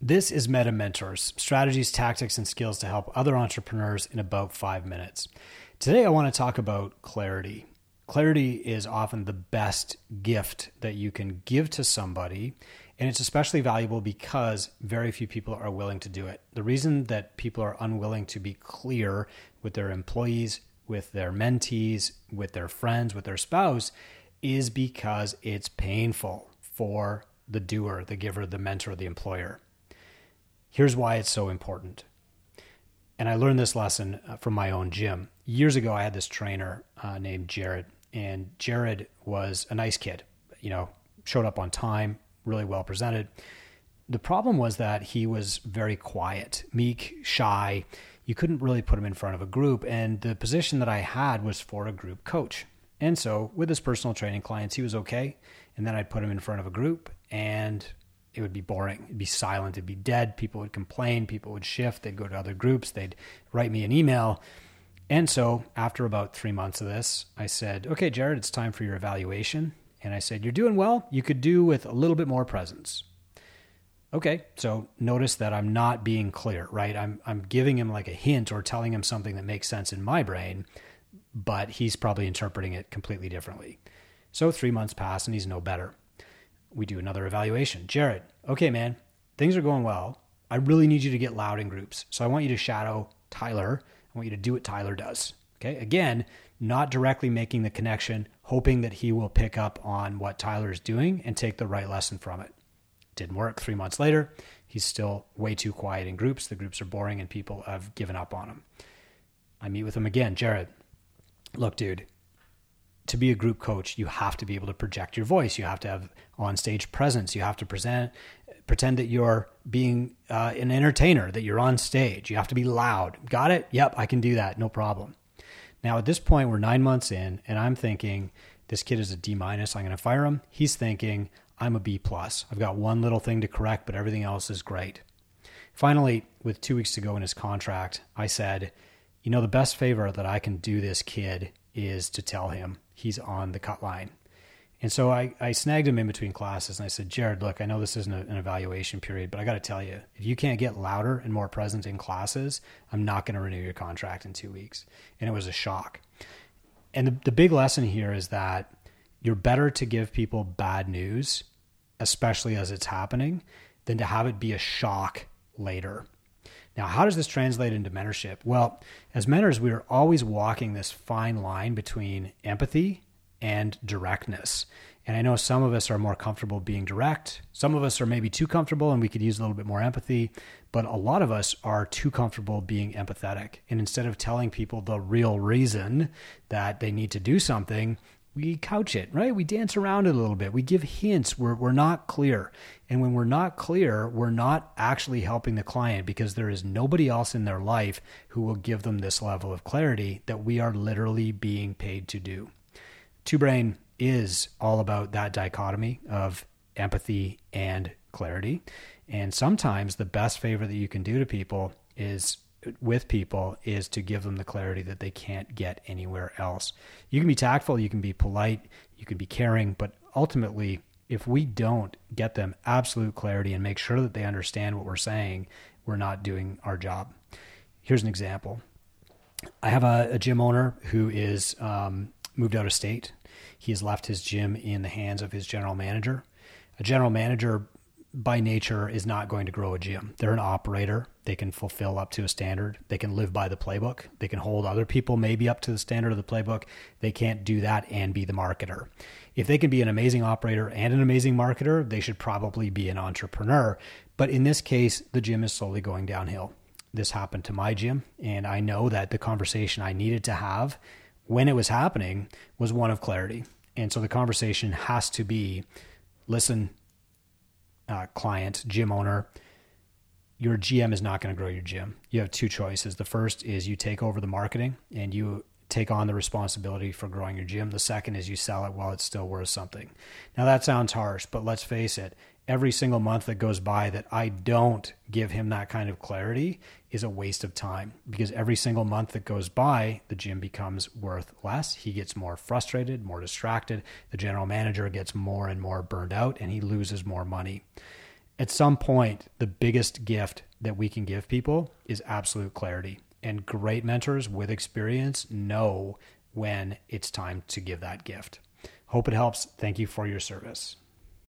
This is Meta Mentors strategies, tactics, and skills to help other entrepreneurs in about five minutes. Today, I want to talk about clarity. Clarity is often the best gift that you can give to somebody, and it's especially valuable because very few people are willing to do it. The reason that people are unwilling to be clear with their employees, with their mentees, with their friends, with their spouse is because it's painful for the doer, the giver, the mentor, the employer. Here's why it's so important. And I learned this lesson uh, from my own gym. Years ago, I had this trainer uh, named Jared, and Jared was a nice kid, you know, showed up on time, really well presented. The problem was that he was very quiet, meek, shy. You couldn't really put him in front of a group. And the position that I had was for a group coach. And so with his personal training clients, he was okay. And then I'd put him in front of a group and it would be boring. It'd be silent. It'd be dead. People would complain. People would shift. They'd go to other groups. They'd write me an email. And so, after about three months of this, I said, Okay, Jared, it's time for your evaluation. And I said, You're doing well. You could do with a little bit more presence. Okay, so notice that I'm not being clear, right? I'm, I'm giving him like a hint or telling him something that makes sense in my brain, but he's probably interpreting it completely differently. So, three months pass and he's no better we do another evaluation. Jared, okay, man, things are going well. I really need you to get loud in groups. So I want you to shadow Tyler. I want you to do what Tyler does. Okay. Again, not directly making the connection, hoping that he will pick up on what Tyler is doing and take the right lesson from it. Didn't work. Three months later, he's still way too quiet in groups. The groups are boring and people have given up on him. I meet with him again. Jared, look, dude, to be a group coach, you have to be able to project your voice. You have to have on stage presence. You have to present, pretend that you're being uh, an entertainer, that you're on stage. You have to be loud. Got it? Yep, I can do that. No problem. Now, at this point, we're nine months in, and I'm thinking this kid is a D minus. I'm going to fire him. He's thinking I'm a B plus. I've got one little thing to correct, but everything else is great. Finally, with two weeks to go in his contract, I said, you know, the best favor that I can do this kid is to tell him he's on the cut line. And so I, I snagged him in between classes and I said, Jared, look, I know this isn't a, an evaluation period, but I got to tell you, if you can't get louder and more present in classes, I'm not going to renew your contract in two weeks. And it was a shock. And the, the big lesson here is that you're better to give people bad news, especially as it's happening, than to have it be a shock later. Now, how does this translate into mentorship? Well, as mentors, we are always walking this fine line between empathy and directness. And I know some of us are more comfortable being direct. Some of us are maybe too comfortable and we could use a little bit more empathy. But a lot of us are too comfortable being empathetic. And instead of telling people the real reason that they need to do something, we couch it, right? We dance around it a little bit. We give hints. We're, we're not clear. And when we're not clear, we're not actually helping the client because there is nobody else in their life who will give them this level of clarity that we are literally being paid to do. Two Brain is all about that dichotomy of empathy and clarity. And sometimes the best favor that you can do to people is with people is to give them the clarity that they can't get anywhere else. You can be tactful, you can be polite, you can be caring, but ultimately, if we don't get them absolute clarity and make sure that they understand what we're saying, we're not doing our job. Here's an example I have a, a gym owner who is um, moved out of state. He has left his gym in the hands of his general manager. A general manager by nature is not going to grow a gym. They're an operator. They can fulfill up to a standard. They can live by the playbook. They can hold other people maybe up to the standard of the playbook. They can't do that and be the marketer. If they can be an amazing operator and an amazing marketer, they should probably be an entrepreneur. But in this case, the gym is slowly going downhill. This happened to my gym, and I know that the conversation I needed to have when it was happening was one of clarity. And so the conversation has to be listen, uh, client, gym owner, your GM is not going to grow your gym. You have two choices. The first is you take over the marketing and you take on the responsibility for growing your gym. The second is you sell it while it's still worth something. Now that sounds harsh, but let's face it, every single month that goes by that I don't give him that kind of clarity is a waste of time because every single month that goes by, the gym becomes worth less. He gets more frustrated, more distracted. The general manager gets more and more burned out and he loses more money. at some point, the biggest gift that we can give people is absolute clarity. And great mentors with experience know when it's time to give that gift. Hope it helps. Thank you for your service.